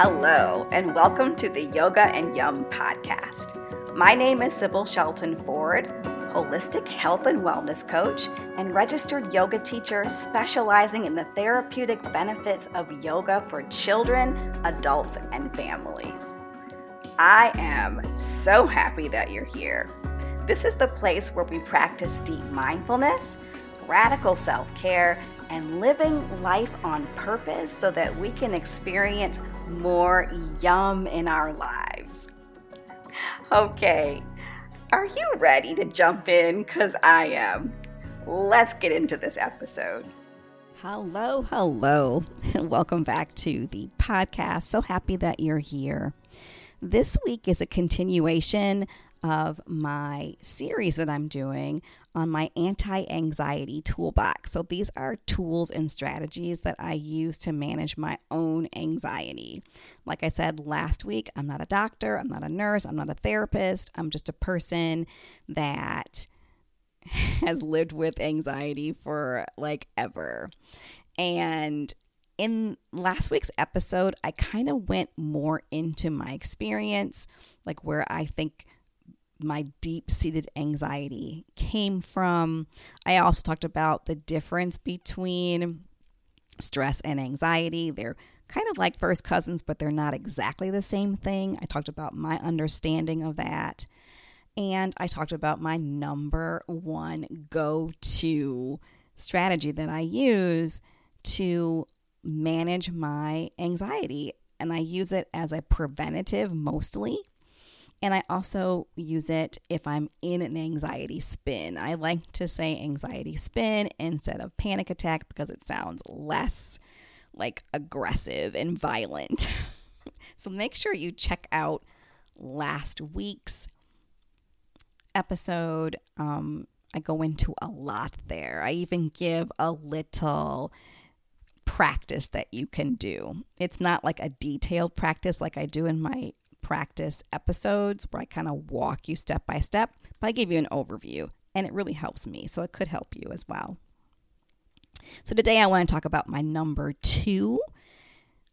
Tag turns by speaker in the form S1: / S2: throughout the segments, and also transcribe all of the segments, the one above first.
S1: Hello, and welcome to the Yoga and Yum podcast. My name is Sybil Shelton Ford, holistic health and wellness coach and registered yoga teacher specializing in the therapeutic benefits of yoga for children, adults, and families. I am so happy that you're here. This is the place where we practice deep mindfulness, radical self care, and living life on purpose so that we can experience more yum in our lives. Okay, are you ready to jump in? Because I am. Let's get into this episode. Hello, hello, and welcome back to the podcast. So happy that you're here. This week is a continuation of my series that I'm doing on my anti anxiety toolbox. So, these are tools and strategies that I use to manage my own anxiety. Like I said last week, I'm not a doctor, I'm not a nurse, I'm not a therapist, I'm just a person that has lived with anxiety for like ever. And in last week's episode, I kind of went more into my experience, like where I think my deep seated anxiety came from. I also talked about the difference between stress and anxiety. They're kind of like first cousins, but they're not exactly the same thing. I talked about my understanding of that. And I talked about my number one go to strategy that I use to manage my anxiety. And I use it as a preventative mostly and I also use it if I'm in an anxiety spin. I like to say anxiety spin instead of panic attack because it sounds less like aggressive and violent. so make sure you check out last week's episode. Um, I go into a lot there. I even give a little practice that you can do. It's not like a detailed practice like I do in my practice episodes where I kind of walk you step by step, but I give you an overview and it really helps me. So it could help you as well. So today I want to talk about my number two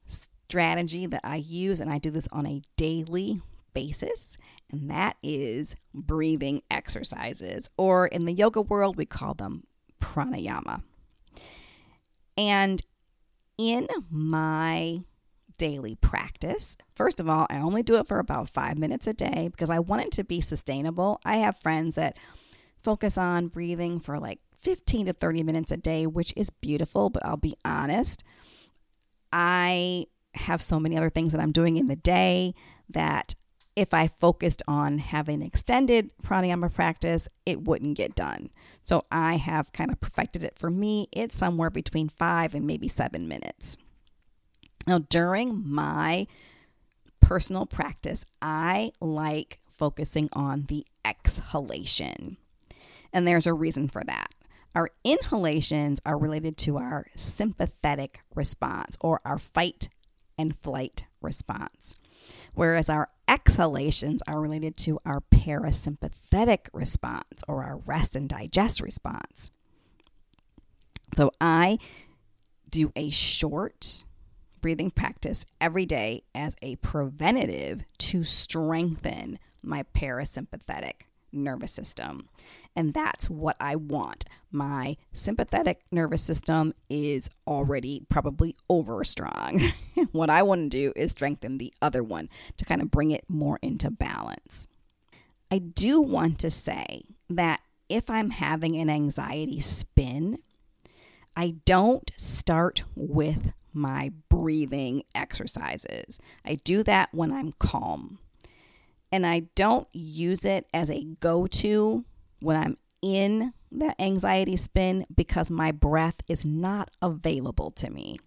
S1: strategy that I use, and I do this on a daily basis, and that is breathing exercises, or in the yoga world, we call them pranayama. And in my daily practice. First of all, I only do it for about five minutes a day because I want it to be sustainable. I have friends that focus on breathing for like 15 to 30 minutes a day, which is beautiful, but I'll be honest, I have so many other things that I'm doing in the day that if I focused on having extended pranayama practice, it wouldn't get done. So I have kind of perfected it for me. It's somewhere between five and maybe seven minutes. Now, during my personal practice, I like focusing on the exhalation. And there's a reason for that. Our inhalations are related to our sympathetic response or our fight and flight response, whereas our exhalations are related to our parasympathetic response or our rest and digest response. So I do a short breathing practice every day as a preventative to strengthen my parasympathetic nervous system. And that's what I want. My sympathetic nervous system is already probably over strong. what I want to do is strengthen the other one to kind of bring it more into balance. I do want to say that if I'm having an anxiety spin, I don't start with my breathing exercises. I do that when I'm calm. And I don't use it as a go to when I'm in that anxiety spin because my breath is not available to me.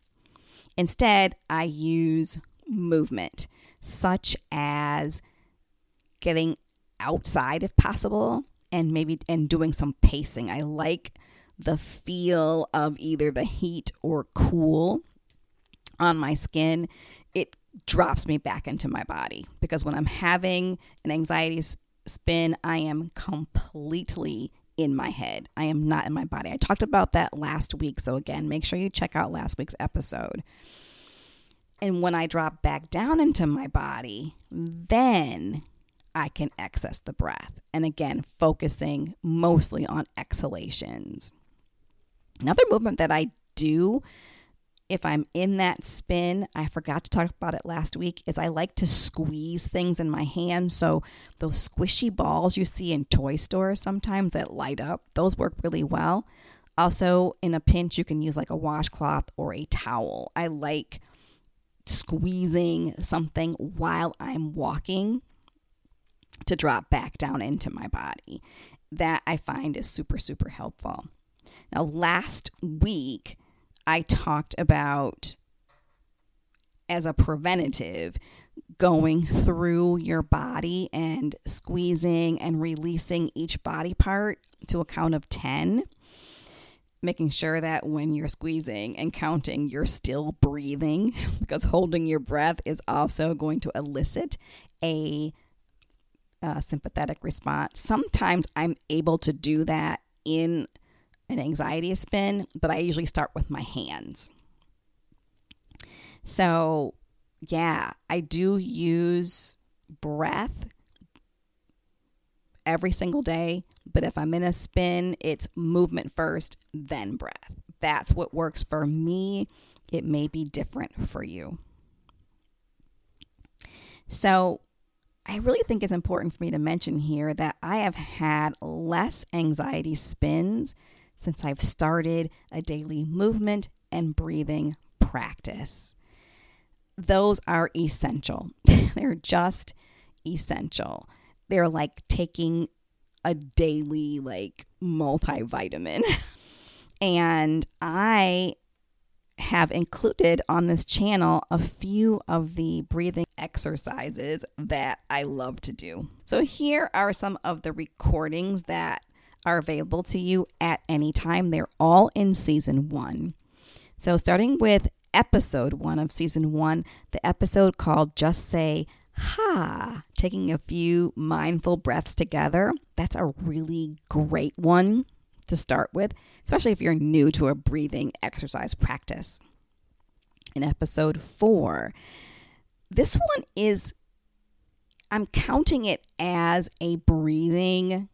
S1: Instead, I use movement, such as getting outside if possible and maybe and doing some pacing. I like the feel of either the heat or cool on my skin, it drops me back into my body because when I'm having an anxiety spin, I am completely in my head. I am not in my body. I talked about that last week. So, again, make sure you check out last week's episode. And when I drop back down into my body, then I can access the breath. And again, focusing mostly on exhalations. Another movement that I do if I'm in that spin, I forgot to talk about it last week, is I like to squeeze things in my hand. So those squishy balls you see in toy stores sometimes that light up, those work really well. Also, in a pinch, you can use like a washcloth or a towel. I like squeezing something while I'm walking to drop back down into my body. That I find is super, super helpful. Now, last week, I talked about as a preventative going through your body and squeezing and releasing each body part to a count of 10 making sure that when you're squeezing and counting, you're still breathing because holding your breath is also going to elicit a, a sympathetic response. Sometimes I'm able to do that in an anxiety spin, but I usually start with my hands. So, yeah, I do use breath every single day, but if I'm in a spin, it's movement first, then breath. That's what works for me. It may be different for you. So, I really think it's important for me to mention here that I have had less anxiety spins since I've started a daily movement and breathing practice. Those are essential. They're just essential. They're like taking a daily like multivitamin. and I have included on this channel a few of the breathing exercises that I love to do. So here are some of the recordings that are available to you at any time. They're all in season one. So, starting with episode one of season one, the episode called Just Say Ha, taking a few mindful breaths together. That's a really great one to start with, especially if you're new to a breathing exercise practice. In episode four, this one is, I'm counting it as a breathing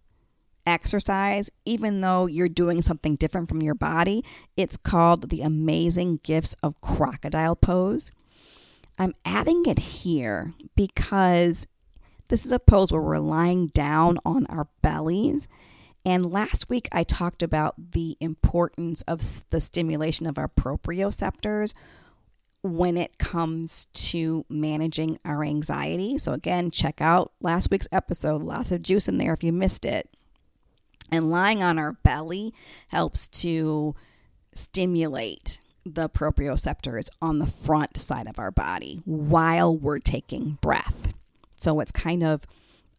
S1: exercise, even though you're doing something different from your body. It's called the Amazing Gifts of Crocodile Pose. I'm adding it here because this is a pose where we're lying down on our bellies. And last week I talked about the importance of the stimulation of our proprioceptors when it comes to managing our anxiety. So, again, check out last week's episode. Lots of juice in there if you missed it. And lying on our belly helps to stimulate the proprioceptors on the front side of our body while we're taking breath. So it's kind of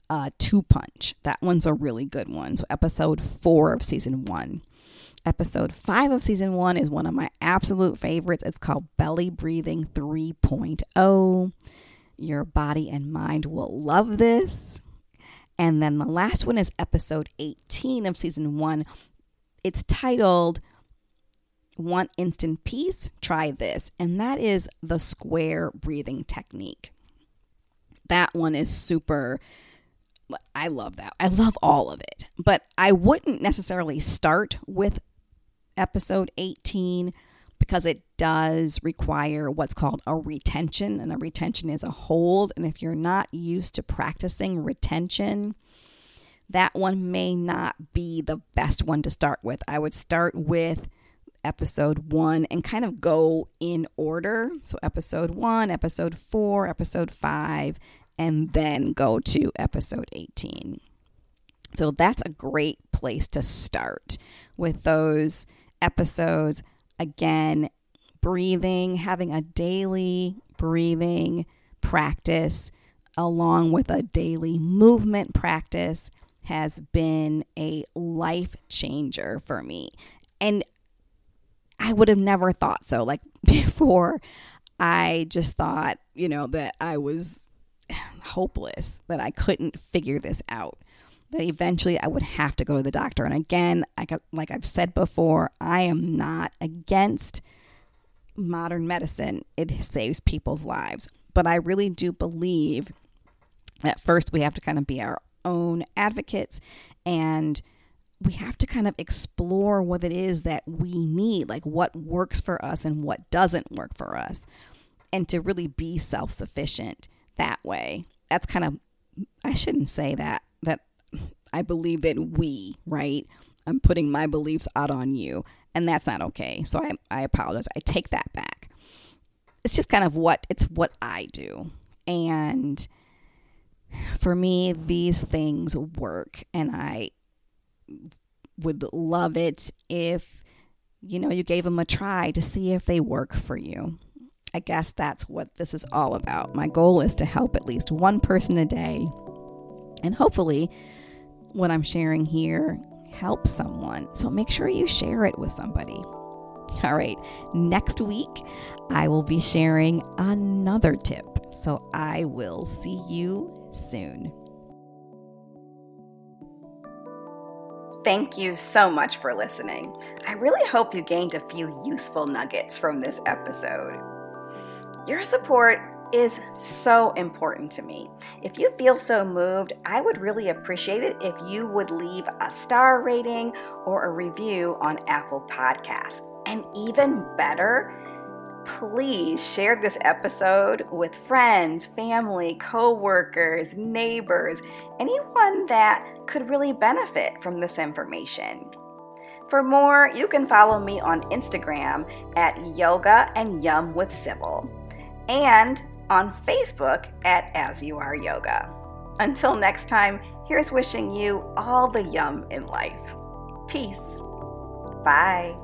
S1: a two punch. That one's a really good one. So, episode four of season one. Episode five of season one is one of my absolute favorites. It's called Belly Breathing 3.0. Your body and mind will love this. And then the last one is episode 18 of season one. It's titled Want Instant Peace? Try this. And that is the square breathing technique. That one is super. I love that. I love all of it. But I wouldn't necessarily start with episode 18 because it does require what's called a retention, and a retention is a hold. And if you're not used to practicing retention, that one may not be the best one to start with. I would start with episode one and kind of go in order. So, episode one, episode four, episode five, and then go to episode 18. So, that's a great place to start with those episodes again, breathing, having a daily breathing practice along with a daily movement practice has been a life changer for me. And I would have never thought so. Like before, I just thought, you know, that I was hopeless, that I couldn't figure this out that eventually I would have to go to the doctor. And again, like I've said before, I am not against modern medicine, it saves people's lives. But I really do believe that first we have to kind of be our own advocates and we have to kind of explore what it is that we need, like what works for us and what doesn't work for us, and to really be self sufficient that way. That's kind of, I shouldn't say that, that I believe that we, right? I'm putting my beliefs out on you, and that's not okay. So I, I apologize. I take that back. It's just kind of what it's what I do. And for me, these things work, and I would love it if you know you gave them a try to see if they work for you. I guess that's what this is all about. My goal is to help at least one person a day. And hopefully, what I'm sharing here helps someone. So make sure you share it with somebody. All right, next week I will be sharing another tip. So I will see you soon. Thank you so much for listening. I really hope you gained a few useful nuggets from this episode. Your support is so important to me. If you feel so moved, I would really appreciate it if you would leave a star rating or a review on Apple Podcasts. And even better, please share this episode with friends, family, co-workers, neighbors, anyone that could really benefit from this information. For more, you can follow me on Instagram at Yoga and Yum with Sybil and on Facebook at As You Are Yoga. Until next time, here's wishing you all the yum in life. Peace. Bye.